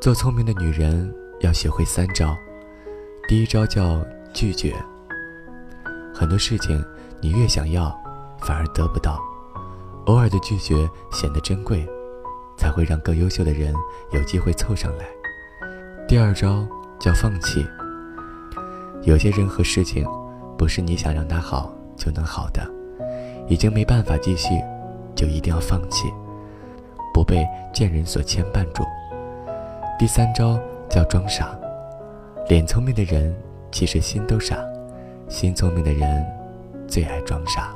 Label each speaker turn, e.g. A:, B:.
A: 做聪明的女人要学会三招，第一招叫拒绝。很多事情你越想要，反而得不到，偶尔的拒绝显得珍贵，才会让更优秀的人有机会凑上来。第二招叫放弃。有些人和事情，不是你想让他好就能好的，已经没办法继续，就一定要放弃，不被贱人所牵绊住。第三招叫装傻，脸聪明的人其实心都傻，心聪明的人最爱装傻。